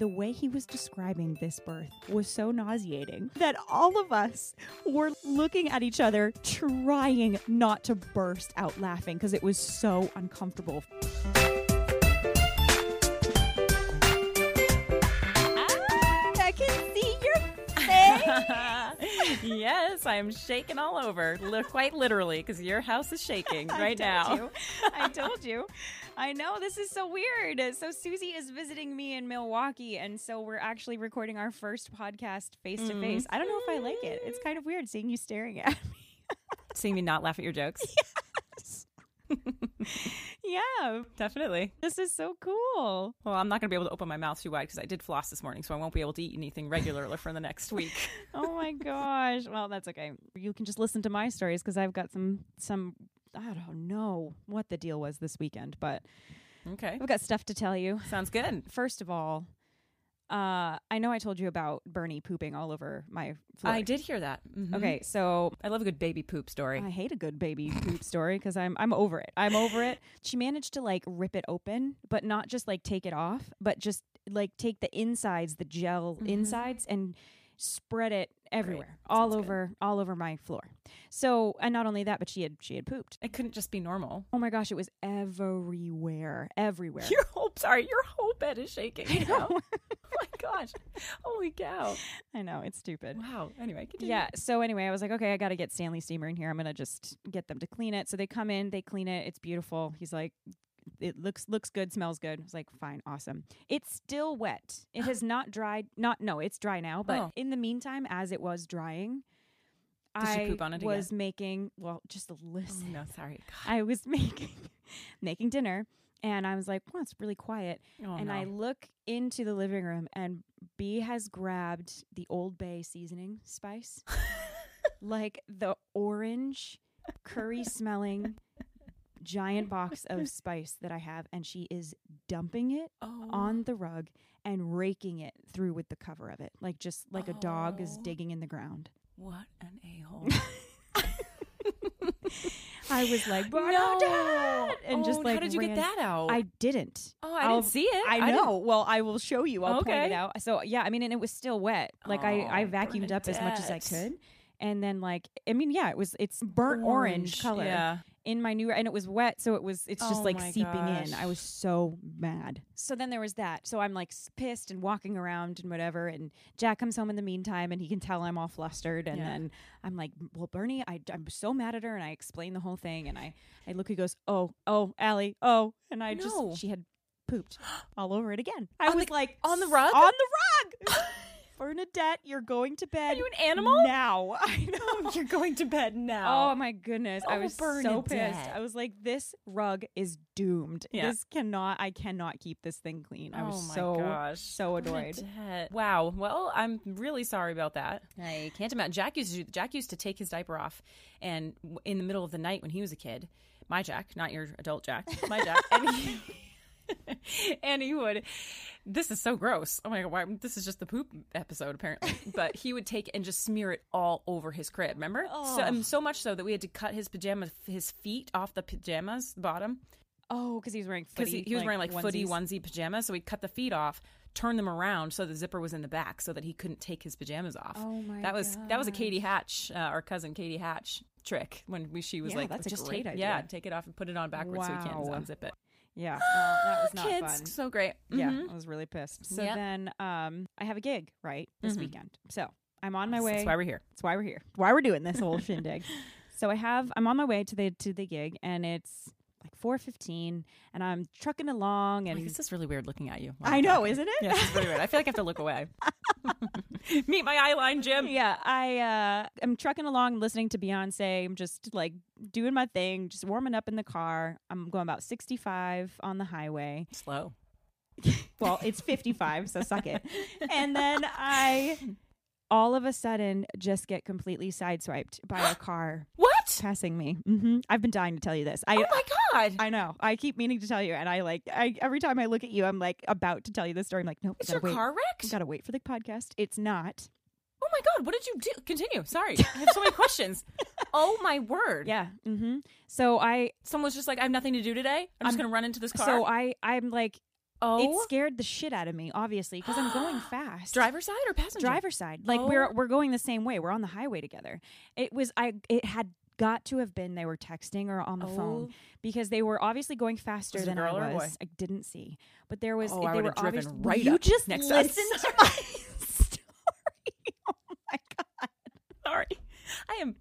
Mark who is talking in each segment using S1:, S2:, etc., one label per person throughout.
S1: the way he was describing this birth was so nauseating that all of us were looking at each other, trying not to burst out laughing because it was so uncomfortable.
S2: Yes, I'm shaking all over, li- quite literally, because your house is shaking right
S1: I
S2: now.
S1: told you. I told you. I know this is so weird. So Susie is visiting me in Milwaukee, and so we're actually recording our first podcast face to face. I don't know if I like it. It's kind of weird seeing you staring at me.
S2: Seeing me not laugh at your jokes.
S1: yeah,
S2: Definitely.
S1: this is so cool.
S2: Well, I'm not going to be able to open my mouth too wide because I did floss this morning, so I won't be able to eat anything regularly for the next week.
S1: Oh my gosh. Well, that's okay. You can just listen to my stories because I've got some some. I don't know what the deal was this weekend, but
S2: Okay.
S1: I've got stuff to tell you.
S2: Sounds good.
S1: First of all, uh, I know I told you about Bernie pooping all over my floor.
S2: I did hear that. Mhm.
S1: Okay, so
S2: I love a good baby poop story.
S1: I hate a good baby poop story because I'm I'm over it. I'm over it. She managed to like rip it open, but not just like take it off, but just like take the insides, the gel insides, and spread it everywhere, all
S2: Sounds good.
S1: over all over my floor. So, and not only that, but she had she had pooped.
S2: It couldn't just be normal.
S1: Oh my gosh, it was everywhere, everywhere.
S2: Your whole sorry, your whole bed is shaking. You know? oh my gosh. Holy cow.
S1: I know it's stupid.
S2: Wow. Anyway, continue.
S1: Yeah. So anyway, I was like, okay, I got to get Stanley Steamer in here. I'm gonna just get them to clean it. So they come in, they clean it. It's beautiful. He's like, it looks looks good, smells good. I was like, fine, awesome. It's still wet. It has not dried. Not no, it's dry now. But
S2: Oh.
S1: in the meantime, as it was drying,
S2: Did
S1: I
S2: poop on it
S1: was making well, just a listen.
S2: Oh, no, sorry. God.
S1: I was making making dinner. And I was like, well, it's really quiet.
S2: Oh,
S1: and
S2: no.
S1: I look into the living room, and B has grabbed the Old Bay seasoning spice, like the orange, curry smelling giant box of spice that I have, and she is dumping it
S2: oh.
S1: on the rug and raking it through with the cover of it, like just like a dog is
S2: Oh.
S1: digging in the ground.
S2: What an a hole.
S1: I was like,
S2: no.
S1: Bernadette! and just
S2: Oh,
S1: like
S2: how did you
S1: ran-
S2: get that out?
S1: I didn't.
S2: oh, I
S1: I'll-
S2: didn't see it.
S1: I know. well, I will show you. I'll point it
S2: Okay.
S1: out. So yeah, I mean, and it was still wet. Like I, I
S2: Oh,
S1: vacuumed up as much as I could, and then like, I mean, yeah, it was it's burnt orange, color
S2: Yeah.
S1: In my new, and it was wet, so it was it's just
S2: Oh
S1: like seeping in. I was so mad. So then there was that. So I'm like pissed and walking around and whatever. And Jack comes home in the meantime, and he can tell I'm all flustered. And
S2: Yeah.
S1: then I'm like, well, Bernie, I, I'm so mad at her, and I explain the whole thing, and I I look, he goes, oh, oh, Ali, oh, and I
S2: No.
S1: just she had pooped all over it again. I
S2: On
S1: was
S2: the-
S1: like,
S2: on the rug?
S1: On the rug. Bernadette, you're going to bed.
S2: Are you an animal?
S1: Now. I know.
S2: Oh, you're going to bed now.
S1: Oh my goodness. I
S2: Oh,
S1: was so pissed. I was like, this rug is doomed.
S2: Yeah.
S1: This cannot I cannot keep this thing clean. I was
S2: oh my
S1: so
S2: gosh.
S1: so annoyed.
S2: Bernadette. Wow. Well, I'm really sorry about that. I can't imagine. Jack used to Jack used to take his diaper off, and in the middle of the night when he was a kid, my Jack, not your adult Jack, my Jack, and he, would. This is so gross. Oh my god! Why, this is just the poop episode apparently. But he would take and just smear it all over his crib. Remember? So, and so much so that we had to cut his pajamas, his feet off the pajamas, bottom
S1: Oh, because he was wearing
S2: because he, he was wearing like footy onesie pajamas. So we cut the feet off, turned them around so the zipper was in the back, so that he couldn't take his pajamas off.
S1: Oh my
S2: That was that was a Katie Hatch, uh, our cousin Katie Hatch trick when we, she was
S1: Yeah,
S2: like,
S1: that's a
S2: just
S1: great
S2: take,
S1: idea.
S2: yeah, take it off and put it on backwards so he can't unzip it.
S1: Yeah. Well, that was not
S2: Kids,
S1: fun.
S2: so great.
S1: Yeah,
S2: Mhm.
S1: I was really pissed. So
S2: Yep.
S1: then um I have a gig, right, this
S2: Mhm.
S1: weekend. So I'm on my way.
S2: That's why we're here.
S1: That's why we're here. Why we're doing this whole shindig. So I have I'm on my way to the to the gig and it's like 4:15 and I'm trucking along and
S2: Like, it's just really weird looking at you. while
S1: I
S2: I'm
S1: know,
S2: talking.
S1: isn't it?
S2: Yeah, it's really weird. I feel like I have to look away. Meet my eye line, Jim.
S1: yeah, I uh I'm trucking along listening to Beyonce. I'm just like doing my thing, just warming up in the car. I'm going about 65 on the highway.
S2: Slow.
S1: Well, it's 55, so suck it. And then I all of a sudden just get completely sideswiped by a car
S2: What?
S1: passing me. Mm-hmm. I've been dying to tell you this. I
S2: oh my god!
S1: I know. I keep meaning to tell you, and I like. I every time I look at you, I'm like about to tell you the story. I'm like, nope,
S2: Is your
S1: wait.
S2: car wrecked?
S1: Gotta wait for the podcast. It's not.
S2: Oh my god! What did you do? Continue. Sorry, I have so many questions. Oh my word!
S1: Yeah. Mm-hmm. So I.
S2: Someone's just like, I have nothing to do today. I'm just
S1: I'm-
S2: gonna run into this car.
S1: So I. I'm like.
S2: Oh,
S1: it scared the shit out of me, obviously, because I'm going fast.
S2: driver side or passenger?
S1: driver side. Like
S2: Oh.
S1: we're we're going the same way. We're on the highway together. It was I it had got to have been they were texting or on the phone
S2: Oh.
S1: because they were obviously going faster
S2: Was it a
S1: than I
S2: girl or a
S1: was.
S2: boy?
S1: I didn't see. But there was
S2: Oh,
S1: they
S2: I
S1: were
S2: would've driven
S1: obvious-
S2: right
S1: You
S2: up
S1: just
S2: next to us.
S1: listen to my story. Oh my god.
S2: Sorry, I am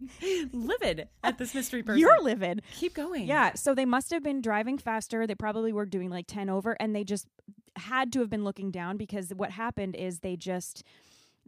S2: livid at this mystery person.
S1: You're livid.
S2: Keep going.
S1: Yeah, so they must have been driving faster. They probably were doing like 10 over and they just had to have been looking down because what happened is they just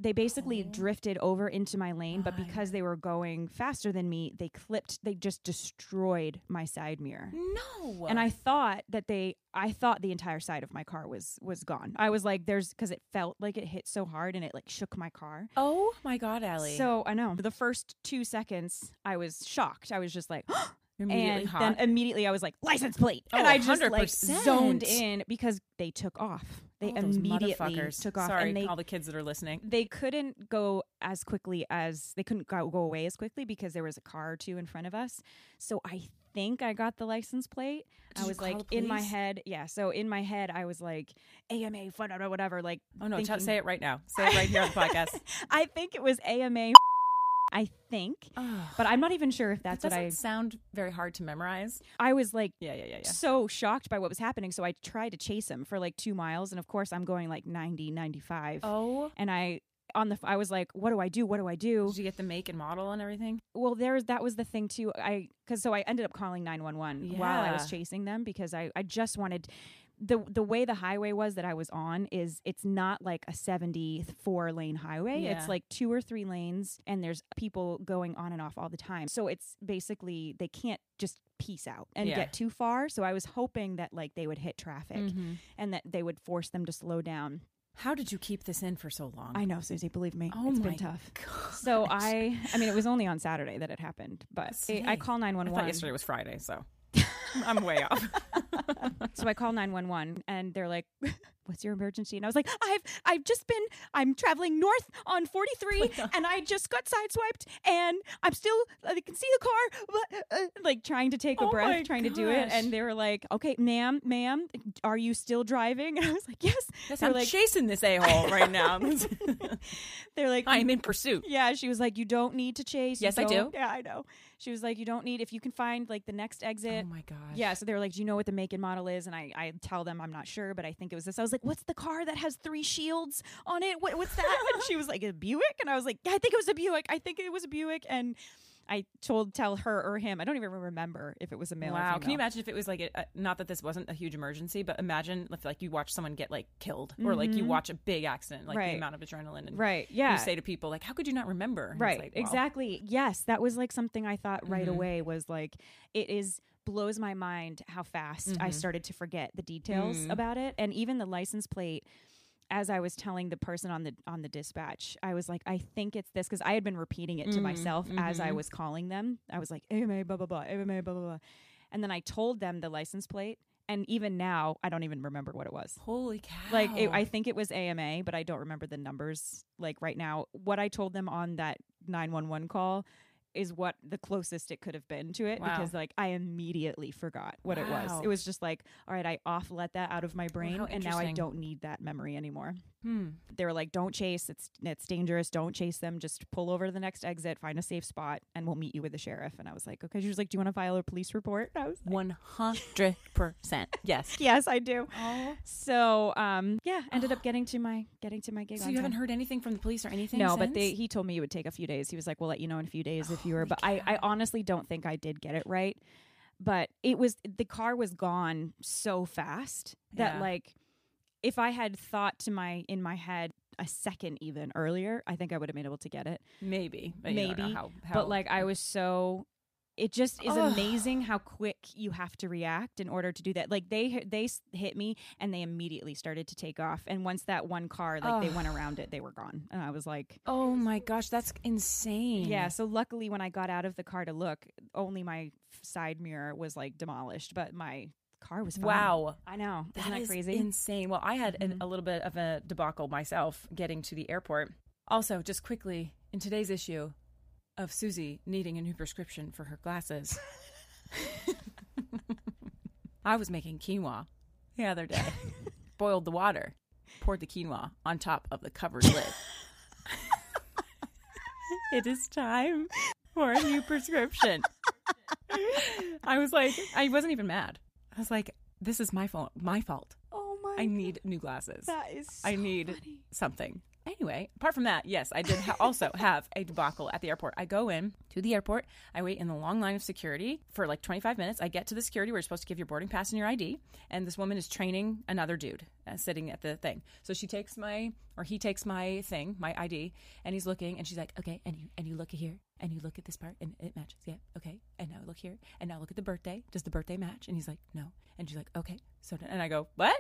S1: they basically oh. drifted over into my lane, but
S2: Oh.
S1: Because they were going faster than me, they clipped they just destroyed my side mirror.
S2: No.
S1: And I thought that they I thought the entire side of my car was was gone. I was like there's cuz it felt like it hit so hard and it like shook my car.
S2: Oh my God, Ali.
S1: So, I know. For the first 2 seconds, I was shocked. I was just like
S2: immediately oh,
S1: and
S2: hot.
S1: then immediately I was like license plate,
S2: Oh,
S1: and I just like
S2: 100%.
S1: zoned in because they took off. They
S2: Oh,
S1: immediately took off,
S2: Sorry,
S1: and they
S2: all the kids that are listening.
S1: they couldn't go as quickly as they couldn't go, go away as quickly because there was a car or two in front of us. So I think I got the license plate.
S2: Did
S1: I was like in my head, yeah. So in my head, I was like AMA, whatever, whatever. Like,
S2: Oh no, t- say it right now. Say it right here on the podcast.
S1: I think it was AMA. I think, but I'm not even sure if that's what
S2: doesn't
S1: I.
S2: sound very hard to memorize.
S1: I was like
S2: Yeah, yeah, yeah, yeah.
S1: so shocked by what was happening. So I tried to chase him for like two miles. And of course, I'm going like 90, 95.
S2: Oh,
S1: And I, on the, I was like, what do I do? What do I do?
S2: did you get the make and model and everything?
S1: Well, there's, that was the thing too. I, cause so I ended up calling 911 while I was
S2: Yeah.
S1: chasing them because I, I just wanted, the the way the highway was that I was on is it's not like a 74 lane highway.
S2: Yeah.
S1: It's like two or three lanes and there's people going on and off all the time. So it's basically they can't just piece out and
S2: Yeah.
S1: get too far. So I was hoping that like they would hit traffic
S2: Mm-hmm.
S1: and that they would force them to slow down.
S2: How did you keep this in for so long?
S1: I know, Susie, believe me.
S2: Oh
S1: it's
S2: my
S1: been tough.
S2: God.
S1: So I I mean it was only on Saturday that it happened, but I, I call
S2: I
S1: 911.
S2: thought yesterday was Friday, so I'm way off.
S1: so I call 911 and they're like, "What's your emergency?" And I was like, "I've I've just been I'm traveling north on 43 and I just got sideswiped and I'm still I can see the car but, uh, like trying to take a
S2: Oh
S1: breath, trying to do it." And they were like, "Okay, ma'am, ma'am, are you still driving?" And I was like, "Yes."
S2: Yes, I'm
S1: like
S2: chasing this a hole right now.
S1: they're like
S2: I'm in pursuit.
S1: Yeah, she was like, "You don't need to chase."
S2: Yes, I do.
S1: Yeah, I know. She was like, "You don't need if you can find like the next exit."
S2: Oh my gosh.
S1: Yeah, so they were like, "Do you know what the make and model is?" And I, I tell them I'm not sure, but I think it was this. I was like, "What's the car that has three shields on it? What, what's that?" and she was like, "A Buick," and I was like, "I think it was a Buick. I think it was a Buick." And I told tell her or him. I don't even remember if it was a male. or
S2: Wow. Can you imagine if it was like a, not that this wasn't a huge emergency, but imagine if like you watch someone get like killed or like you
S1: Mhm.
S2: watch a big accident, like
S1: Right.
S2: the amount of adrenaline and
S1: Right? Yeah.
S2: you say to people like, "How could you not remember?" And
S1: right
S2: like, well,
S1: exactly yes that was like something i thought right
S2: Mhm.
S1: away was like it is blows my mind how fast i
S2: Mhm.
S1: started to forget the details
S2: Mm.
S1: about it and even the license plate as i was telling the person on the on the dispatch i was like i think it's this because i had been repeating it to
S2: Mm,
S1: myself as i
S2: mhm.
S1: was calling them i was like ama blah blah blah ama blah blah blah and then i told them the license plate and even now i don't even remember what it was
S2: Holy cow!
S1: like it, I think it was AMA, but I don't remember the numbers. Like right now, what I told them on that nine one one call is what the closest it could have been to it
S2: Wow.
S1: because like I immediately forgot what it was. It was just like, all right, I off let that out of my brain,
S2: how
S1: and now I don't need that memory anymore.
S2: Hmm.
S1: They were like, don't chase. It's it's dangerous. Don't chase them. Just pull over to the next exit, find a safe spot, and we'll meet you with the sheriff. And I was like, okay. She was like, do you want to file a police report? I was
S2: one hundred percent. Yes.
S1: yes, I do.
S2: Oh.
S1: So um, yeah, ended up getting to my getting to my gig.
S2: So you haven't heard anything from the police or anything?
S1: No, but they he told me it would take a few days. He was like, "We'll let you know in a few days if you were." But I, I honestly don't think I did get it right. But it was the car was gone so fast that
S2: Yeah.
S1: like if I had thought to my in my head a second even earlier, I think I would have been able to get it.
S2: maybe, but you don't know
S1: Maybe,
S2: how, how,
S1: But like I was so it just is
S2: Ugh.
S1: amazing how quick you have to react in order to do that. Like they they hit me and they immediately started to take off. And once that one car like they went around it, they were gone. And I was like,
S2: Oh my gosh, that's insane.
S1: yeah. So luckily, when I got out of the car to look, only my side mirror was like demolished, but my car was fine.
S2: Wow.
S1: I know. Isn't that
S2: is
S1: crazy?
S2: insane. Well, I had an,
S1: Mhm.
S2: a little bit of a debacle myself getting to the airport. Also, just quickly, in today's issue of Susie needing a new prescription for her glasses, I was making quinoa the other day. boiled the water, poured the quinoa on top of the covered lid. it is time for a new prescription. I was like, I wasn't even mad. I was like, this is my fault. My fault.
S1: Oh my!
S2: I need new glasses.
S1: That is.
S2: So I need something. Anyway, apart from that, yes, I did ha- also have a debacle at the airport. I go in to the airport. I wait in the long line of security for like 25 minutes. I get to the security where you're supposed to give your boarding pass and your ID. And this woman is training another dude uh, sitting at the thing. So she takes my, or he takes my thing, my ID, and he's looking and she's like, okay, and you, and you look here and you look at this part and it matches. Yeah, okay. And now look here and now look at the birthday. Does the birthday match? And he's like, no. And she's like, okay. So, and I go, what?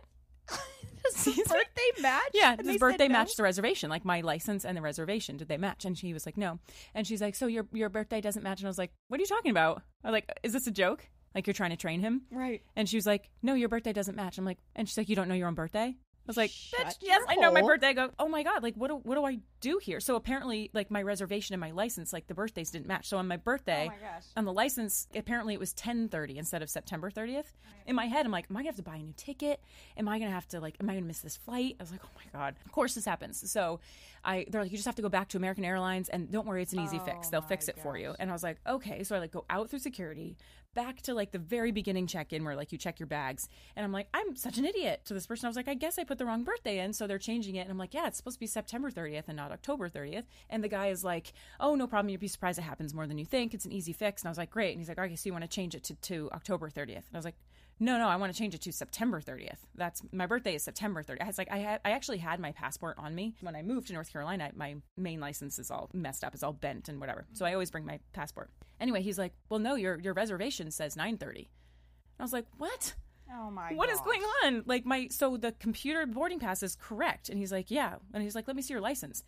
S1: Birthday match?
S2: Yeah,
S1: And they
S2: birthday
S1: no?
S2: match the reservation? Like my license and the reservation, did they match? And she was like, no. And she's like, so your your birthday doesn't match? And I was like, what are you talking about? I was like, is this a joke? Like you're trying to train him?
S1: Right.
S2: And she was like, no, your birthday doesn't match. I'm like, and she's like, you don't know your own birthday? I was like,
S1: Shut
S2: bitch, yes,
S1: your
S2: I know my birthday. I go, oh my god, like what do what do I do here? So apparently, like my reservation and my license, like the birthdays didn't match. So on my birthday,
S1: Oh my gosh.
S2: on the license, apparently it was ten thirty instead of September thirtieth. In my head, I'm like, am I gonna have to buy a new ticket? Am I gonna have to like, am I gonna miss this flight? I was like, oh my god. Of course this happens. So I, they're like, you just have to go back to American Airlines, and don't worry, it's an easy fix. They'll fix it for you. Oh and I was like, okay. So I like go out through security, back to like the very beginning check in where like you check your bags, and I'm like, I'm such an idiot to this person. I was like, I guess I put the wrong birthday in, so they're changing it. And I'm like, yeah, it's supposed to be September 30th and not October 30th. And the guy is like, oh, no problem. You'd be surprised it happens more than you think. It's an easy fix. And I was like, great. And he's like, okay, so you want to change it to, to October 30th? And I was like, no, no, I want to change it to September 30th. That's my birthday is September 30th. It's like I had, I actually had my passport on me when I moved to North Carolina. My main license is all messed up, it's all bent and whatever. So I always bring my passport. Anyway, he's like, "Well, no, your your reservation says 9:30." I was like, "What?
S1: Oh my.
S2: What is going on?" Like my so the computer boarding pass is correct, and he's like, "Yeah," and he's like, "Let me see your license."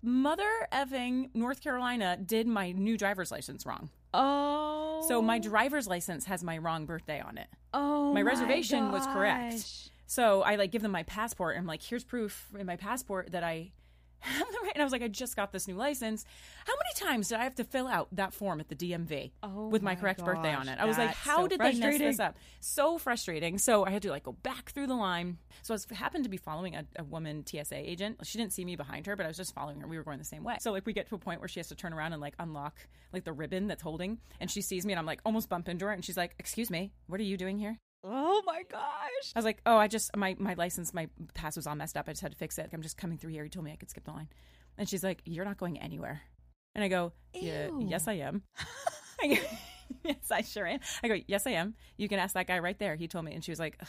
S2: Mother effing North Carolina did my new driver's license wrong.
S1: Oh.
S2: So my driver's license has my wrong birthday on it.
S1: Oh.
S2: my reservation was correct. So I like give them my passport. I'm like, here's proof in my passport that I have the right. And I was like, I just got this new license. How many times did I have to fill out that form at the DMV
S1: Oh
S2: with my,
S1: my
S2: correct birthday on it? I was like, how
S1: so
S2: did they mess this up? So frustrating. So I had to like go back through the line. So I was, happened to be following a, a woman TSA agent. She didn't see me behind her, but I was just following her. We were going the same way. So like we get to a point where she has to turn around and like unlock like the ribbon that's holding, and she sees me, and I'm like almost bump into her, and she's like, "Excuse me, what are you doing here?"
S1: Oh my gosh.
S2: I was like, oh, I just my my license, my pass was all messed up. I just had to fix it. I'm just coming through here. He told me I could skip the line, and she's like, you're not going anywhere. And I go, yeah, yes, I am. I go, yes, I sure am. I go, yes, I am. You can ask that guy right there. He told me, and she was like,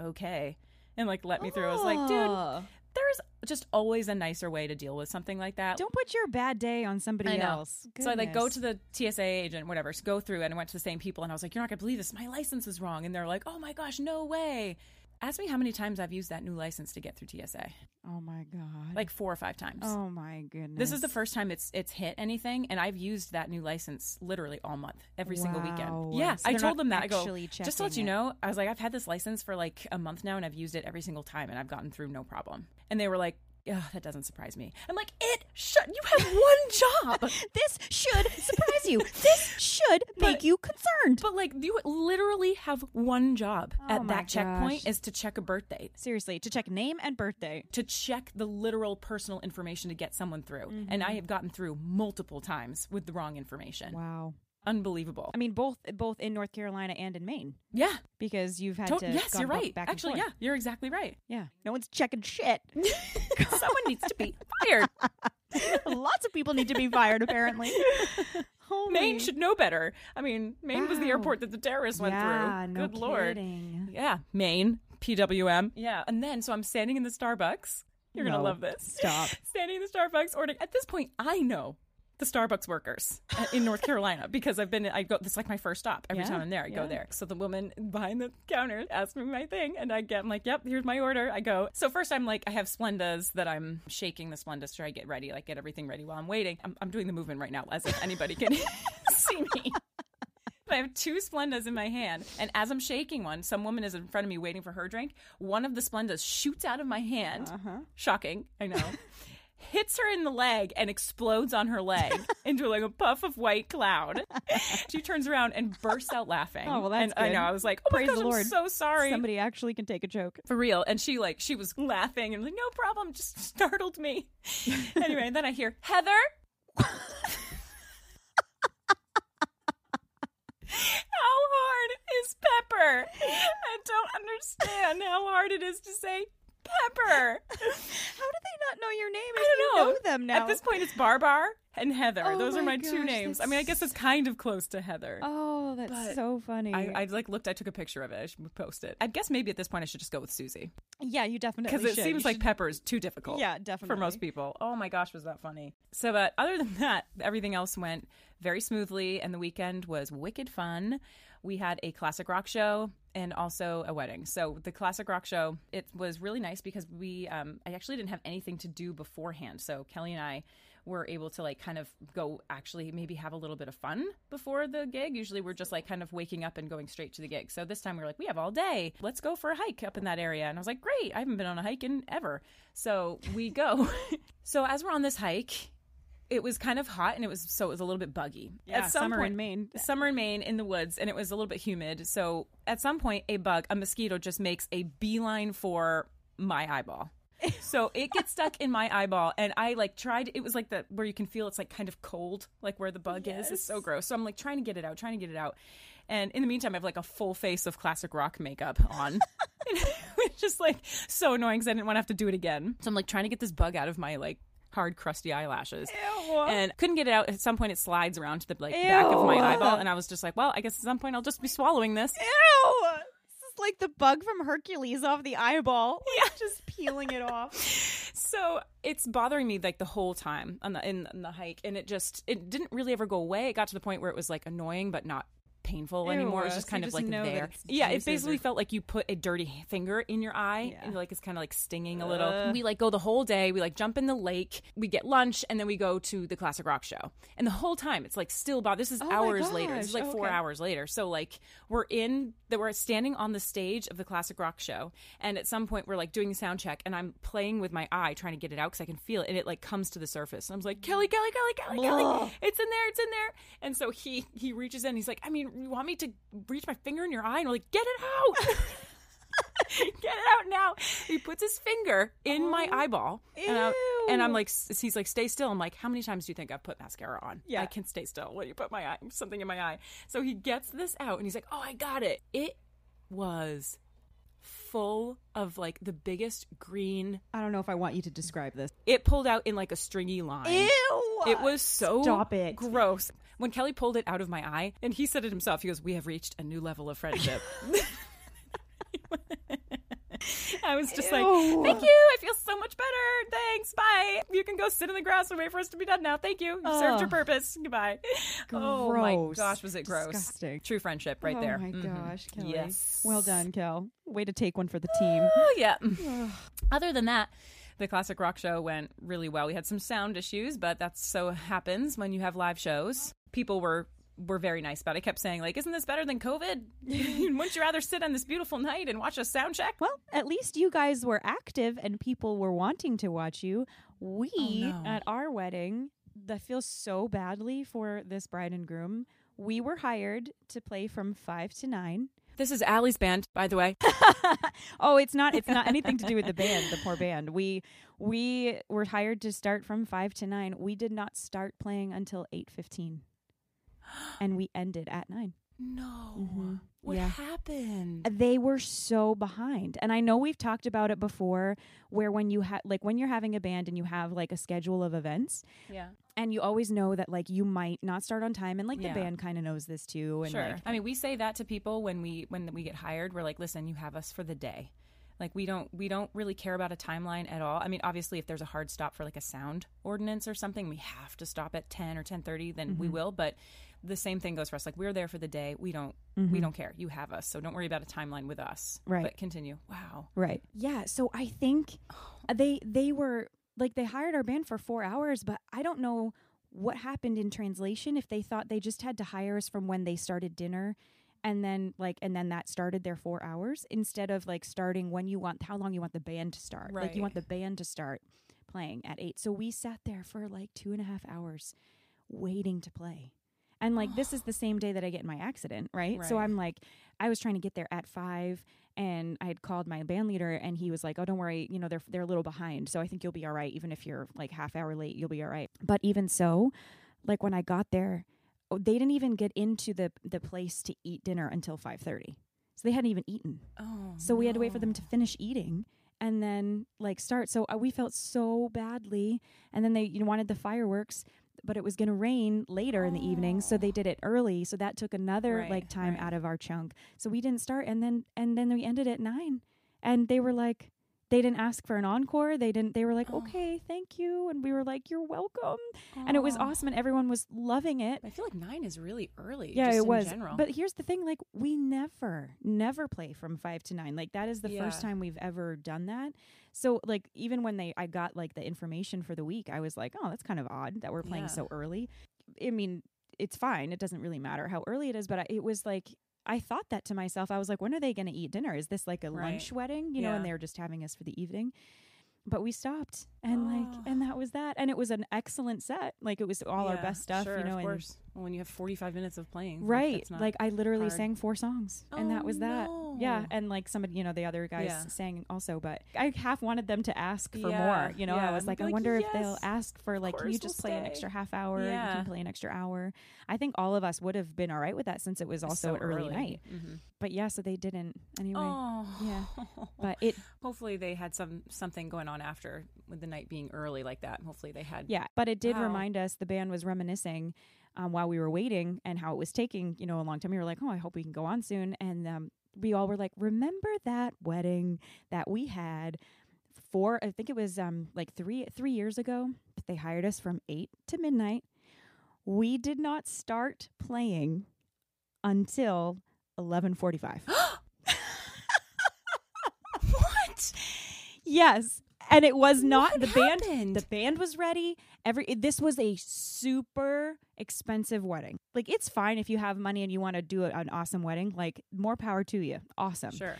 S2: okay, and like let me through. I was like, dude,
S1: Oh.
S2: there's just always a nicer way to deal with something like that.
S1: Don't put your bad day on somebody else.
S2: So I like go to the TSA agent, whatever, so go through it and I went to the same people and I was like, You're not gonna believe this, my license is wrong. And they're like, Oh my gosh, no way. Ask me how many times I've used that new license to get through TSA.
S1: Oh my god.
S2: Like four or five times.
S1: Oh my goodness.
S2: This is the first time it's it's hit anything, and I've used that new license literally all month, every single weekend. Yeah,
S1: So
S2: I told them that. I go,
S1: actually
S2: just to let you
S1: it.
S2: know, I was like, I've had this license for like a month now, and I've used it every single time, and I've gotten through no problem. And they were like, Ugh, that doesn't surprise me. I'm like, it should. You have one job.
S1: This should surprise you. This should make you concerned.
S2: But like you literally have one job
S1: Oh
S2: at that checkpoint is to check a birth date.
S1: Seriously, to check name and birthday.
S2: To check the literal personal information to get someone through. And
S1: Mm-hmm.
S2: I have gotten through multiple times with the wrong information.
S1: Wow.
S2: Unbelievable.
S1: I mean, both both in North Carolina and in Maine
S2: Yeah.
S1: because you've had
S2: To-
S1: to.
S2: yes, you're right.
S1: Back
S2: Actually, yeah, you're exactly right.
S1: yeah. No one's checking shit.
S2: Someone needs to be fired.
S1: Lots of people need to be fired. Apparently. Holy.
S2: Maine should know better. I mean, Maine was the airport that the terrorists went
S1: yeah,
S2: through.
S1: No
S2: Good lord.
S1: kidding.
S2: Yeah, Maine, PWM. Yeah. And then, so I'm standing in the Starbucks. You're going to love this.
S1: Stop.
S2: Standing in the Starbucks ordering. At this point, I know the Starbucks workers uh, in North Carolina because I've been, I go, this is like my first stop. Every
S1: Yeah,
S2: time I'm there, I go there. So the woman behind the counter asks me my thing and I get, I'm like, yep, here's my order. I go. So first I'm like, I have Splendas that I'm shaking the Splendas try to get ready, like get everything ready while I'm waiting. I'm, I'm doing the movement right now as if anybody can see me. I have two Splendas in my hand, and as I'm shaking one, some woman is in front of me waiting for her drink. One of the Splendas shoots out of my hand.
S1: Uh-huh.
S2: Shocking, I know. hits her in the leg and explodes on her leg into like a puff of white cloud. she turns around and bursts out laughing.
S1: Oh, well, that's
S2: and I know. I was like, oh
S1: Praise
S2: my gosh,
S1: the Lord.
S2: I'm so sorry.
S1: Somebody actually can take a joke.
S2: For real. And she like she was laughing and like, no problem, just startled me. anyway, and then I hear, Heather How hard is pepper? I don't understand how hard it is to say pepper.
S1: How do they not know your name?
S2: I don't know.
S1: know them now.
S2: At this point, it's Barbar and Heather.
S1: Oh
S2: Those are
S1: my
S2: my two names. I mean, I guess it's kind of close to Heather.
S1: oh, that's
S2: But
S1: so funny.
S2: I, I like looked. I took a picture of it. I should post it. I guess maybe at this point I should just go with Susie
S1: yeah, you definitely
S2: because it
S1: should.
S2: seems
S1: You
S2: like
S1: should-
S2: pepper is too difficult.
S1: yeah, definitely
S2: for most people. Oh my gosh, was that funny? So, but other than that, everything else went very smoothly, and the weekend was wicked fun. We had a classic rock show and also a wedding. So the classic rock show, it was really nice because we, um, I actually didn't have anything to do beforehand. So Kelly and I were able to like kind of go actually maybe have a little bit of fun before the gig. Usually we're just like kind of waking up and going straight to the gig. So this time we were like, we have all day. Let's go for a hike up in that area. And I was like, great. I haven't been on a hike in ever. So we go. so as we're on this hike, it was kind of hot and it was so it was a little bit buggy.
S1: Yeah,
S2: at some
S1: summer
S2: point,
S1: in Maine.
S2: Summer in Maine in the woods and it was a little bit humid. So at some point a bug, a mosquito just makes a beeline for my eyeball. So it gets stuck in my eyeball, and I like tried. It was like the where you can feel it's like kind of cold, like where the bug is. It's so gross. So I'm like trying to get it out, trying to get it out. And in the meantime, I have like a full face of classic rock makeup on. it's just like so annoying because I didn't want to have to do it again. So I'm like trying to get this bug out of my like hard crusty eyelashes. And couldn't get it out. At some point it slides around to the like back of my eyeball and i was just like well i guess at some point i'll just be swallowing this.
S1: Ew! This is like the bug from Hercules off the eyeball. Yeah, just peeling it off.
S2: so it's bothering me like the whole time on the in, in the hike and it just it didn't really ever go away. It got to the point where it was like annoying but not painful
S1: Ew,
S2: anymore. It was just
S1: so
S2: kind of
S1: just
S2: like there.
S1: it's
S2: yeah it basically
S1: or-
S2: felt like you put a dirty finger in your eye.
S1: Yeah.
S2: and like it's kind of like stinging a little. We like go the whole day. We like jump in the lake. We get lunch and then we go to the classic rock show. And the whole time it's like still about this is
S1: Oh
S2: hours later. This is like four
S1: okay.
S2: hours later. So like we're in that we're standing on the stage of the classic rock show and at some point we're like doing a sound check and i'm playing with my eye trying to get it out because i can feel it and it like comes to the surface. And i'm like kelly kelly kelly kelly kelly it's in there it's in there. And so he he reaches in. He's like i mean you want me to reach my finger in your eye and we're like get it out Get it out now. He puts his finger in my oh, eyeball. And, I, and I'm like, he's like, stay still. I'm like, how many times do you think I've put mascara on?
S1: Yeah.
S2: I can stay still when you put my eye, something in my eye. So he gets this out and he's like, oh, I got it. It was full of like the biggest green.
S1: I don't know if I want you to describe this.
S2: It pulled out in like a stringy line.
S1: Ew!
S2: It was so
S1: Stop it.
S2: gross. When Kelly pulled it out of my eye, and he said it himself, he goes, "We have reached a new level of friendship." I was just like, "Thank you. I feel so much better. Thanks. Bye. You can go sit in the grass and wait for us to be done now. Thank you. You served your purpose. Goodbye." Oh my gosh, was it gross?
S1: Disgusting.
S2: True friendship, right
S1: oh
S2: there.
S1: Oh my
S2: Mhm.
S1: gosh, Kelly.
S2: Yes.
S1: Well done, Kel. Way to take one for the team.
S2: Oh yeah. Other than that, the classic rock show went really well. We had some sound issues, but that so happens when you have live shows. People were were very nice about it. I kept saying like, "Isn't this better than COVID? Wouldn't you rather sit on this beautiful night and watch a sound check?"
S1: Well, at least you guys were active and people were wanting to watch you. We
S2: Oh, no.
S1: at our wedding, that feels so badly for this bride and groom. We were hired to play from five to nine.
S2: This is Ali's band, by the way.
S1: oh, it's not. It's not anything to do with the band, the poor band. We we were hired to start from five to nine. We did not start playing until eight fifteen, and we ended at nine.
S2: No.
S1: Mhm.
S2: What
S1: Yeah.
S2: happened?
S1: They were so behind, and I know we've talked about it before. Where when you have like when you're having a band and you have like a schedule of events,
S2: Yeah.
S1: and you always know that like you might not start on time, and like
S2: Yeah.
S1: the band kind of knows this too. And
S2: sure.
S1: like,
S2: I mean, we say that to people when we when we get hired. We're like, "Listen, you have us for the day." Like we don't we don't really care about a timeline at all. I mean, obviously if there's a hard stop for like a sound ordinance or something, we have to stop at 10 or 10:30, then
S1: Mm-hmm.
S2: we will, but the same thing goes for us. Like we're there for the day. We don't
S1: Mm-hmm.
S2: we don't care. You have us. So don't worry about a timeline with us.
S1: Right.
S2: But continue. Wow.
S1: Right. Yeah. So I think they they were like they hired our band for four hours, but I don't know what happened in translation if they thought they just had to hire us from when they started dinner and then like and then that started their four hours instead of like starting when you want how long you want the band to start
S2: right.
S1: like you want the band to start playing at eight. So we sat there for like two and a half hours waiting to play. And like this is the same day that I get in my accident, right? So I'm like, I was trying to get there at five, and I had called my band leader, and he was like, "Oh, don't worry, you know they're they're a little behind, so I think you'll be all right. Even if you're like half hour late, you'll be all right." But even so, like when I got there, oh, they didn't even get into the the place to eat dinner until five thirty, so they hadn't even eaten.
S2: Oh,
S1: So we had to wait for them to finish eating and then like start. So uh, we felt so badly. And then they you know, wanted the fireworks, but it was going to rain later in the evening, so they did it ah. early. So that took another
S2: Right,
S1: like time
S2: right.
S1: out of our chunk. So we didn't start, and then and then we ended at nine, and they were like. They didn't ask for an encore. They didn't. They were like,
S2: Oh.
S1: "Okay, thank you," and we were like, "You're welcome." And it was awesome, and everyone was loving it.
S2: I feel like nine is really early.
S1: Yeah, it
S2: in
S1: was.
S2: General.
S1: But here's the thing: like, we never, never play from five to nine. Like, that is the first time we've ever done that. So, like, even when they, I got like the information for the week, I was like, oh, that's kind of odd that we're playing
S2: Yeah.
S1: so early. I mean, it's fine. It doesn't really matter how early it is, but I, it was like. I thought that to myself. I was like, when are they going to eat dinner? Is this like a
S2: Right.
S1: lunch wedding? You know,
S2: Yeah.
S1: and they were just having us for the evening. But we stopped and
S2: Oh.
S1: like, and that was that. And it was an excellent set. Like, it was all our best stuff,
S2: Sure,
S1: you know,
S2: of
S1: and
S2: course. Well, when you have forty-five minutes of playing,
S1: Right.
S2: not-
S1: Like I literally
S2: hard.
S1: sang four songs and that
S2: Oh,
S1: was that. Yeah. And like somebody, you know, the other guys
S2: Yeah.
S1: sang also, but I half wanted them to ask for
S2: Yeah,
S1: more. You know, I was like, I
S2: like,
S1: wonder if they'll ask for like, can you
S2: we'll
S1: just play an extra half hour? You
S2: Yeah.
S1: can play an extra hour. I think all of us would have been all right with that since it was also
S2: so
S1: an early, night.
S2: hmm
S1: But yeah, so they didn't anyway.
S2: Oh,
S1: Yeah. But it,
S2: hopefully they had some something going on after with the night being early like that. Hopefully they had.
S1: yeah, but it did
S2: Wow.
S1: remind us, the band was reminiscing um, while we were waiting and how it was taking, you know, a long time. We were like, oh, I hope we can go on soon. And um, we all were like, remember that wedding that we had four, I think it was um, like three, three years ago. They hired us from eight to midnight. We did not start playing until 1145.
S2: What?
S1: Yes. And it was not
S2: What
S1: the band.
S2: happened?
S1: The band was ready. Every this was a super expensive wedding. Like it's fine if you have money and you want to do a- an awesome wedding. Like more power to you. Awesome.
S2: Sure.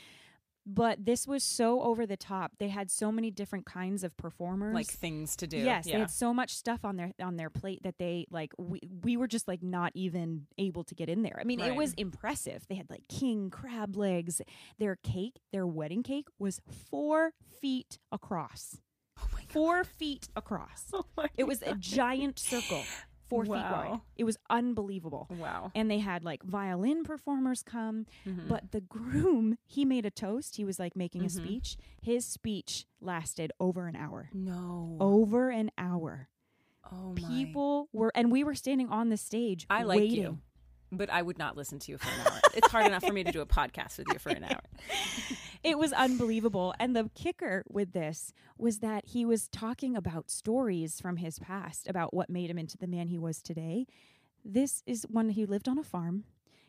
S1: But this was so over the top. They had so many different kinds of performers.
S2: Like things to do.
S1: Yes, they had so much stuff on their on their plate that they like we we were just like not even able to get in there. I mean, it was impressive. They had like king crab legs. Their cake, their wedding cake was 4 feet across.
S2: Oh my God.
S1: 4 feet across.
S2: Oh my
S1: It was a giant circle, 4 feet wide. It was unbelievable.
S2: Wow.
S1: And they had like violin performers come,
S2: Mhm.
S1: but the groom, he made a toast. He was like making a
S2: Mhm.
S1: speech. His speech lasted over an hour.
S2: no.
S1: Over an hour
S2: Oh my.
S1: people were and we were standing on the stage
S2: I like
S1: waiting.
S2: you, but I would not listen to you for an hour. it's hard enough for me to do a podcast with you for an hour.
S1: it was unbelievable and the kicker with this was that he was talking about stories from his past about what made him into the man he was today this is when he lived on a farm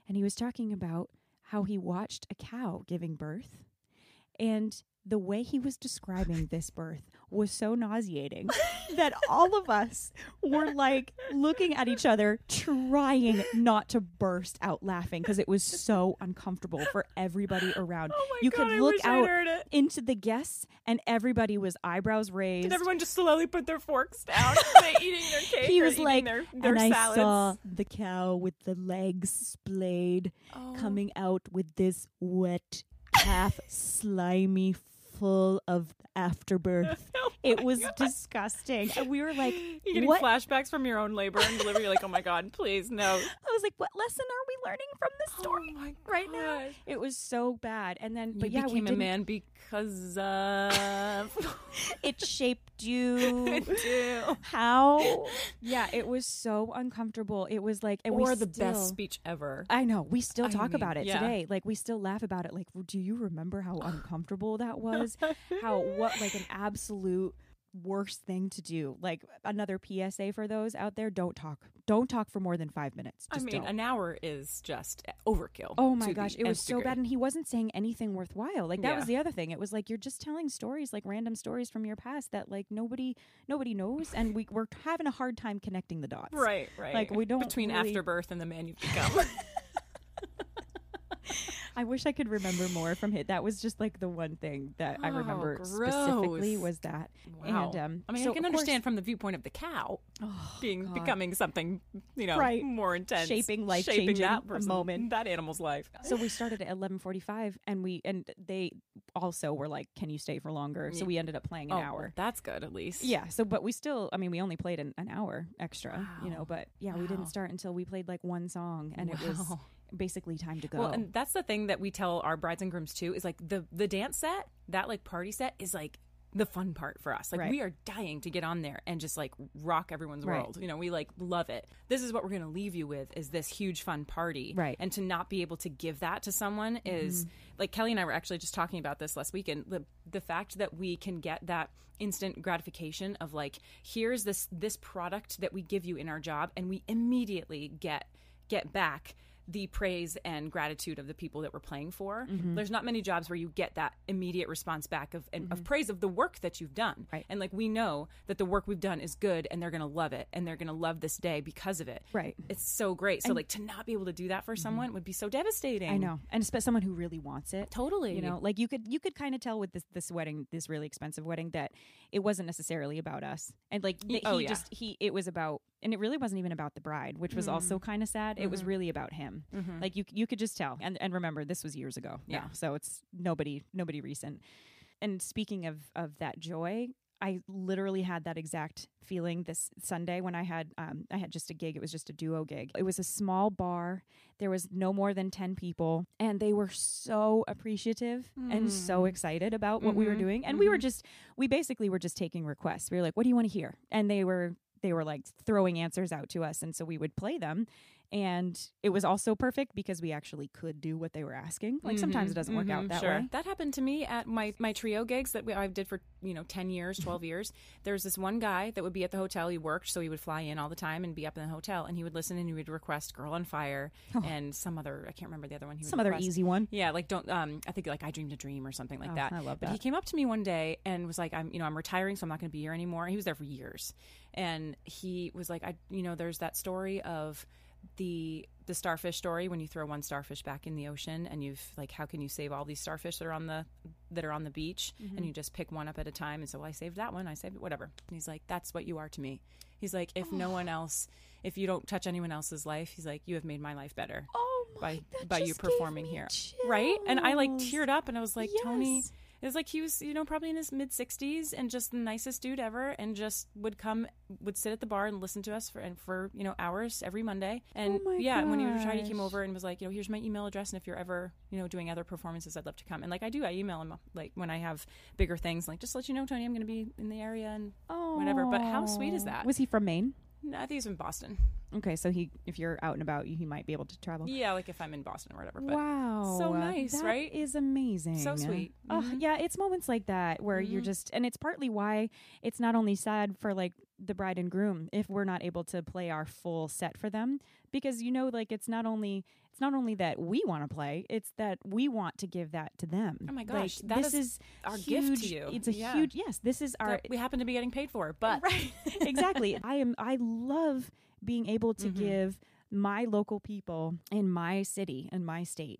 S1: and he was talking about how he watched a cow giving birth and the way he was describing this birth was so nauseating that all of us were like looking at each other, trying not to burst out laughing because it was so uncomfortable for everybody oh around.
S2: Oh my
S1: you
S2: God,
S1: could look out into the guests, and everybody was eyebrows raised.
S2: Did everyone just slowly put their forks down? they eating their cake.
S1: he was like,
S2: their, their
S1: and I saw the cow with the legs splayed
S2: Oh.
S1: coming out with this wet, half slimy, full of afterbirth.
S2: Oh
S1: It was
S2: God.
S1: disgusting. And we were like,
S2: You're getting
S1: what?
S2: flashbacks from your own labor and delivery. You're like, oh my god, please no.
S1: I was like, what lesson are we learning from this oh story
S2: oh
S1: right now? It was so bad. And then,
S2: You
S1: but yeah, we
S2: became a man because of.
S1: it shaped you.
S2: do.
S1: How? Yeah, it was so uncomfortable. It was like, and we
S2: or the
S1: still-
S2: best speech ever.
S1: I know. We still
S2: I
S1: talk
S2: mean,
S1: about it
S2: yeah.
S1: today. Like we still laugh about it. Like, do you remember how uncomfortable that was? How what like an absolute worst thing to do. Like another PSA for those out there: don't talk. Don't talk for more than five minutes.
S2: I mean,
S1: don't.
S2: an hour is just overkill.
S1: Oh my gosh, it was so
S2: degree.
S1: bad, and he wasn't saying anything worthwhile. Like that was the other thing. It was like you're just telling stories, like random stories from your past that like nobody nobody knows, and we we're having a hard time connecting the dots.
S2: Right, right.
S1: Like, we don't
S2: between
S1: really-
S2: afterbirth and the man you've become.
S1: I wish I could remember more from it. That was just like the one thing that I
S2: Oh,
S1: remember specifically was that.
S2: Wow.
S1: And um,
S2: I mean,
S1: so
S2: I can
S1: of course-
S2: understand from the viewpoint of the cow
S1: Oh,
S2: being
S1: God.
S2: becoming something, you know,
S1: Right.
S2: more intense,
S1: Shaping,
S2: shaping
S1: life-changing
S2: that person,
S1: moment.
S2: that animal's life.
S1: So we started at eleven forty five, and we and they also were like, "Can you stay for longer?" So we ended up playing an
S2: oh,
S1: hour.
S2: that's good at least.
S1: Yeah. So, but we still, I mean, we only played an, an hour extra, you know, but yeah, we didn't start until we played like one song and it was
S2: Wow.
S1: Basically time to go.
S2: Well, and that's the thing that we tell our brides and grooms too is like the the dance set, that like party set is like the fun part for us. Like
S1: Right.
S2: we are dying to get on there and just like rock everyone's
S1: Right.
S2: world. You know, we like love it. This is what we're going to leave you with is this huge fun party.
S1: Right.
S2: And to not be able to give that to someone is mm-hmm. like Kelly and I were actually just talking about this last weekend. The the fact that we can get that instant gratification of like here's this this product that we give you in our job and we immediately get get back the praise and gratitude of the people that we're playing for.
S1: Mm-hmm.
S2: There's not many jobs where you get that immediate response back of and of praise of the work that you've done.
S1: Mm-hmm. Right.
S2: And like we know that the work we've done is good and they're going to love it and they're going to love this day because of it.
S1: Right.
S2: It's so great. So like to not be able to do that for someone would be so devastating.
S1: Mm-hmm. I know, and especially someone who really wants it.
S2: Totally.
S1: You know, like you could you could kind of tell with this this wedding, this really expensive wedding, that it wasn't necessarily about us, and like that
S2: oh,
S1: he
S2: yeah.
S1: just he it was about, and it really wasn't even about the bride, which was also kind of sad. It was really about him. Like you you could just tell, and and remember this was years ago.
S2: Yeah.
S1: now, so it's nobody nobody recent. And speaking of of that joy. I literally had that exact feeling this Sunday when I had um, I had just a gig. It was just a duo gig. It was a small bar. There was no more than ten people, and they were so appreciative and so excited about what we were
S2: Mhm,
S1: doing. And we were just we basically were just taking requests. We were like, "What do you want to hear?" And they were they were like throwing answers out to us, and so we would play them. And it was also perfect because we actually could do what they were asking. Like sometimes it doesn't work out
S2: Mhm,
S1: that
S2: sure.
S1: way.
S2: That happened to me at my my trio gigs that we, I did for you know ten years, twelve years. There's this one guy that would be at the hotel. He worked, so he would fly in all the time and be up in the hotel, and he would listen and he would request "Girl on Fire" and some other I can't remember the other one. He would
S1: Oh. Some other easy one.
S2: Yeah, like don't um I think like I dreamed a dream or something like
S1: Oh,
S2: that.
S1: I love
S2: But
S1: that.
S2: he came up to me one day and was like, I'm you know, I'm retiring, so I'm not gonna be here anymore. He was there for years. And he was like, I you know, there's that story of the the starfish story when you throw one starfish back in the ocean and you've like how can you save all these starfish that are on the that are on the beach?
S1: Mm-hmm.
S2: and you just pick one up at a time and so well, I saved that one. I saved it whatever. And he's like that's what you are to me. He's like if no one else if you don't touch anyone else's life he's like you have made my life better
S1: Oh my,
S2: by by you performing here. Right? And i like teared up and i was like tony
S1: Yes.
S2: It was like he was you know probably in his mid 60s and just the nicest dude ever and just would come would sit at the bar and listen to us for and for you know hours every monday and
S1: Oh
S2: yeah when he retired he came over and was like you know here's my email address and if you're ever you know doing other performances i'd love to come and like i do i email him like when i have bigger things like just let you know tony i'm going to be in the area and oh. whatever. But how sweet is that?
S1: Was he from Maine?
S2: No, i think he's in boston
S1: Okay, so he if you're out and about, he might be able to travel.
S2: yeah like if i'm in boston or whatever but
S1: wow,
S2: so nice,
S1: That
S2: right?
S1: Is amazing.
S2: So sweet.
S1: Oh,
S2: Mhm.
S1: yeah, it's moments like that where you're
S2: Mhm.
S1: just, and it's partly why it's not only sad for like the bride and groom if we're not able to play our full set for them, because you know, like it's not only it's not only that we want to play, it's that we want to give that to them.
S2: Oh my
S1: Like,
S2: gosh, that
S1: this
S2: is
S1: is
S2: our gift to you.
S1: It's a
S2: Yeah.
S1: huge yes. This is our
S2: that we happen to be getting paid for but
S1: right exactly i am i love being able to
S2: Mhm.
S1: give my local people in my city and my state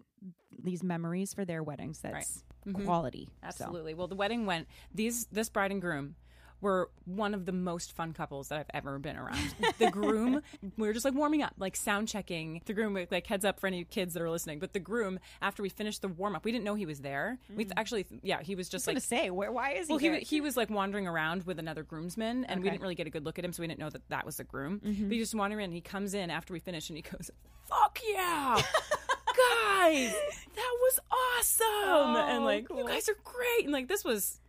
S1: these memories for their weddings that's
S2: Mhm.
S1: quality So,
S2: Absolutely. Well, the wedding went. These this bride and groom were one of the most fun couples that I've ever been around. The groom, we were just like warming up, like sound checking. The groom, like heads up for any kids that are listening. But the groom, after we finished the warm up, we didn't know he was there. We mm-hmm. actually, yeah, he was
S1: I
S2: just
S1: was
S2: like
S1: say where why is he
S2: Well, he, he was like wandering around with another groomsman, and we didn't really get a good look at him, so we didn't know that that was the groom. Mm-hmm. But he just wandering in, and he comes in after we finish, and he goes, "Fuck yeah, guys, that was awesome!" Oh, and
S1: Oh,
S2: like,
S1: cool.
S2: "You guys are great!" And like, this was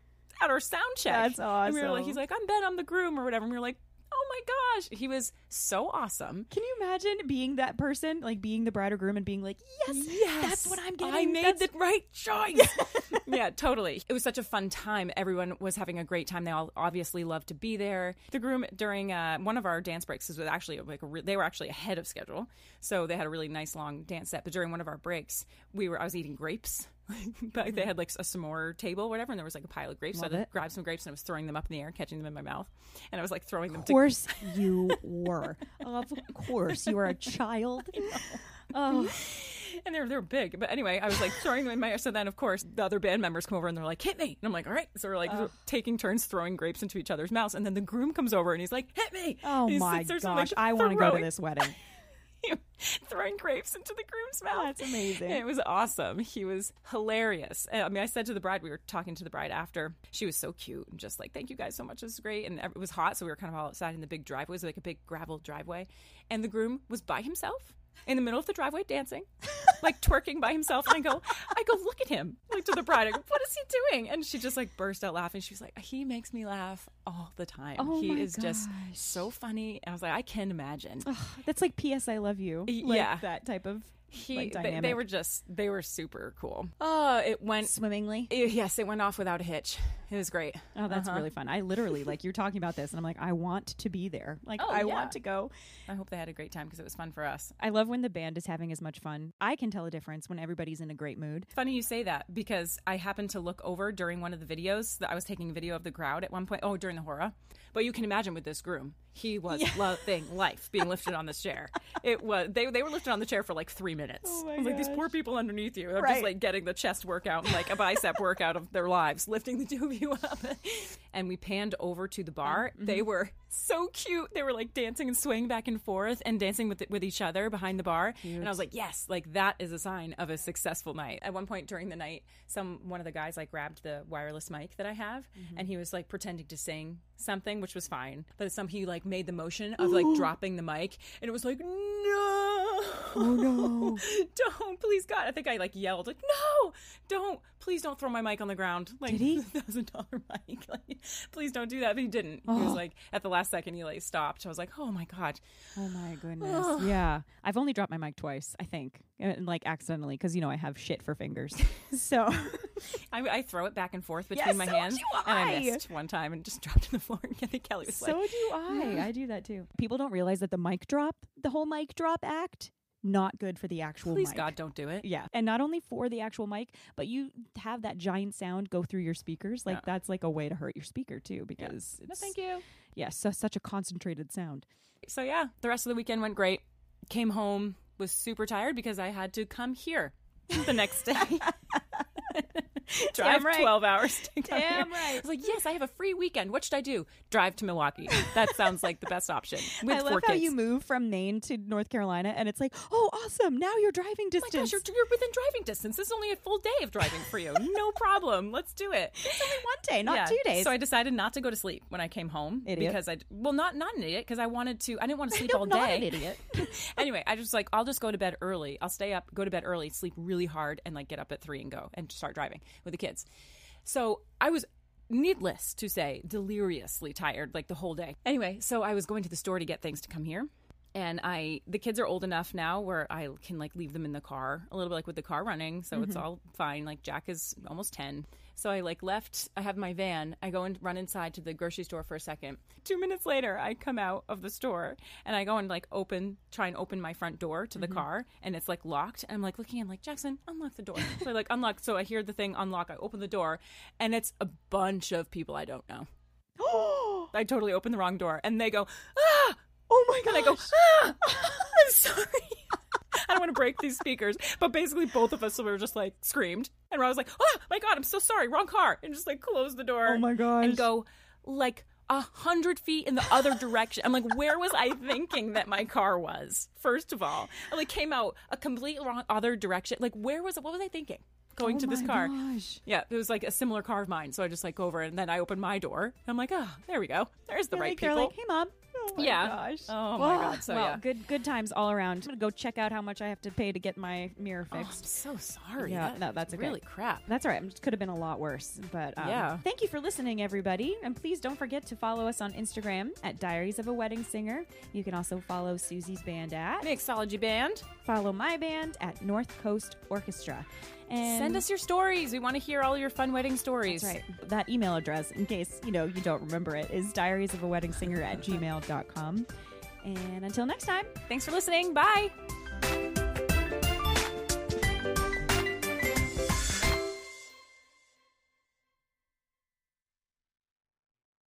S2: at our sound check.
S1: That's
S2: And we were like,
S1: awesome.
S2: he's like, "I'm Ben, I'm the groom," or whatever. And we were like, "Oh my gosh!" He was so awesome.
S1: can you imagine being that person like being the bride or groom and being like yes, yes that's what i'm getting
S2: I made
S1: That's-
S2: the right choice. yeah, totally. It was such a fun time. Everyone was having a great time. They all obviously loved to be there. The groom during uh, one of our dance breaks was actually like re- they were actually ahead of schedule, so they had a really nice long dance set. But during one of our breaks, we were I was eating grapes. but they mm-hmm. had like a s'more table, whatever, and there was like a pile of grapes.
S1: Love
S2: so I grabbed some grapes and I was throwing them up in the air, catching them in my mouth, and I was like throwing them.
S1: of
S2: to
S1: course you were of course you were a child oh
S2: and they're they're big. But anyway, I was like throwing them in my. So then, of course, the other band members come over and they're like, "Hit me!" And I'm like, "All right." So we're like taking turns throwing grapes into each other's mouths. And then the groom comes over and he's like, "Hit me!"
S1: Oh
S2: And
S1: my gosh,
S2: like,
S1: I want to go to this wedding.
S2: throwing grapes into the groom's mouth.
S1: That's amazing.
S2: It was awesome. He was hilarious. I mean, I said to the bride, we were talking to the bride after. She was so cute and just like, "Thank you guys so much. This is great." And it was hot, so we were kind of all outside in the big driveway. It was like a big gravel driveway, and the groom was by himself in the middle of the driveway dancing, like twerking by himself. And I go, I go, look at him, like to the bride. I go, what is he doing? And she just like burst out laughing. She was like, he makes me laugh all the time.
S1: Oh
S2: he is just so funny. I was like, I can imagine.
S1: That's like P.S. I love you. Like
S2: yeah.
S1: that type of
S2: he
S1: like,
S2: they, they were just they were super cool. Oh, it went
S1: swimmingly.
S2: it- yes, it went off without a hitch. It was great.
S1: Oh, that's
S2: Uh-huh.
S1: really fun. I literally like you're talking about this, and I'm like, I want to be there. Like,
S2: Oh,
S1: I
S2: yeah.
S1: want to go.
S2: I hope they had a great time because it was fun for us.
S1: I love when the band is having as much fun. I can tell a difference when everybody's in a great mood.
S2: Funny you say that because I happened to look over during one of the videos that I was taking a video of the crowd at one point. Oh, during the hora. But you can imagine with this groom, he was loving life being lifted on this chair. It was they they were lifted on the chair for like three minutes.
S1: Oh my
S2: I was like these poor people underneath you. They're
S1: Right.
S2: just like getting the chest workout and like a bicep workout of their lives, lifting the two of you up. and we panned over to the bar.
S1: Mm-hmm.
S2: They were so cute. They were like dancing and swaying back and forth and dancing with with each other behind the bar. And I was like, yes, like that is a sign of a successful night. At one point during the night, some one of the guys like grabbed the wireless mic that I have,
S1: Mm-hmm.
S2: and he was like pretending to sing something, which was fine. But some he like made the motion of like dropping the mic, and it was like, no,
S1: Oh no!
S2: don't, please God. I think I like yelled like, no, don't, please don't throw my mic on the ground. Like
S1: Did he?
S2: thousand dollar mic. Like, please don't do that. But he didn't. He was oh. like at the last second he like stopped. I was like, oh my God.
S1: Oh my goodness! yeah, I've only dropped my mic twice, I think, and like accidentally because you know I have shit for fingers. so
S2: I, I throw it back and forth between
S1: Yes,
S2: my
S1: so
S2: hands,
S1: do
S2: and I
S1: I.
S2: missed one time and just dropped to the floor. And I think Kelly was
S1: so
S2: like, so
S1: do I. I do that too. People don't realize that the mic drop, the whole mic drop act, not good for the actual
S2: "Please
S1: mic.
S2: God, don't do it."
S1: Yeah. And not only for the actual mic, but you have that giant sound go through your speakers. Like
S2: Yeah.
S1: that's like a way to hurt your speaker too because
S2: No,
S1: it's
S2: thank you.
S1: yeah, so, such a concentrated sound.
S2: So yeah, the rest of the weekend went great. Came home was super tired because I had to come here the next day. Drive
S1: right.
S2: 12 hours to come
S1: Damn
S2: here.
S1: right.
S2: I was like, yes, I have a free weekend. What should I do? Drive to Milwaukee. That sounds like the best option. With
S1: I love how
S2: kids.
S1: you move from Maine to North Carolina and it's like, "Oh, awesome. Now you're driving
S2: Oh my
S1: distance."
S2: gosh, you're, you're within driving distance. This is only a full day of driving for you. No problem. Let's do it.
S1: it's only one day, not
S2: Yeah.
S1: two days.
S2: So I decided not to go to sleep when I came home
S1: Idiot.
S2: because I well not not an idiot because I wanted to I didn't want to sleep all
S1: not
S2: day.
S1: an idiot.
S2: anyway, I just like I'll just go to bed early. I'll stay up, go to bed early, sleep really hard, and like get up at three and go and start driving with the kids. So I was needless to say deliriously tired like the whole day. Anyway, so I was going to the store to get things to come here. And I, the kids are old enough now where I can like leave them in the car a little bit like with the car running, so it's all fine. Like Jack is almost ten, so I like left. I have my van. I go and run inside to the grocery store for a second. Two minutes later, I come out of the store and I go and like open, try and open my front door to the car, and it's like locked. And I'm like looking, I'm like Jackson, unlock the door. So I like unlock. So I hear the thing unlock. I open the door, and it's a bunch of people I don't know. I totally opened the wrong door, and they go, ah.
S1: Oh my god.
S2: I go, ah, I'm sorry. I don't want to break these speakers, but basically both of us were just like screamed, and I was like, "Oh my god, I'm so sorry, wrong car," and just like close the door.
S1: Oh my god!
S2: And go like a hundred feet in the other direction. I'm like, where was I thinking that my car was? First of all, I like came out a complete wrong other direction. Like, where was it? What was I thinking? Going
S1: Oh
S2: to this car.
S1: gosh.
S2: Yeah, it was like a similar car of mine. So I just like go over and then I open my door. I'm like, oh, there we go. There's the
S1: They're
S2: right
S1: like,
S2: people.
S1: They're like, "Hey, mom." Oh my
S2: Yeah.
S1: gosh.
S2: Oh my
S1: Ugh.
S2: God, so
S1: well,
S2: yeah.
S1: good good times all around. I'm gonna go check out how much I have to pay to get my mirror
S2: Oh, I'm
S1: fixed.
S2: so sorry.
S1: Yeah,
S2: That-
S1: no, that's okay.
S2: really crap.
S1: That's all right. It could have been a lot worse. But um,
S2: Yeah.
S1: thank you for listening, everybody. And please don't forget to follow us on Instagram at Diaries of a Wedding Singer. You can also follow Susie's band at,
S2: Mixology band.
S1: Follow my band at North Coast Orchestra. And
S2: Send us your stories. We want to hear all your fun wedding stories.
S1: That's right. That email address, in case you know you don't remember it, is diaries of a wedding singer at gmail.com. And until next time.
S2: Thanks for listening. Bye.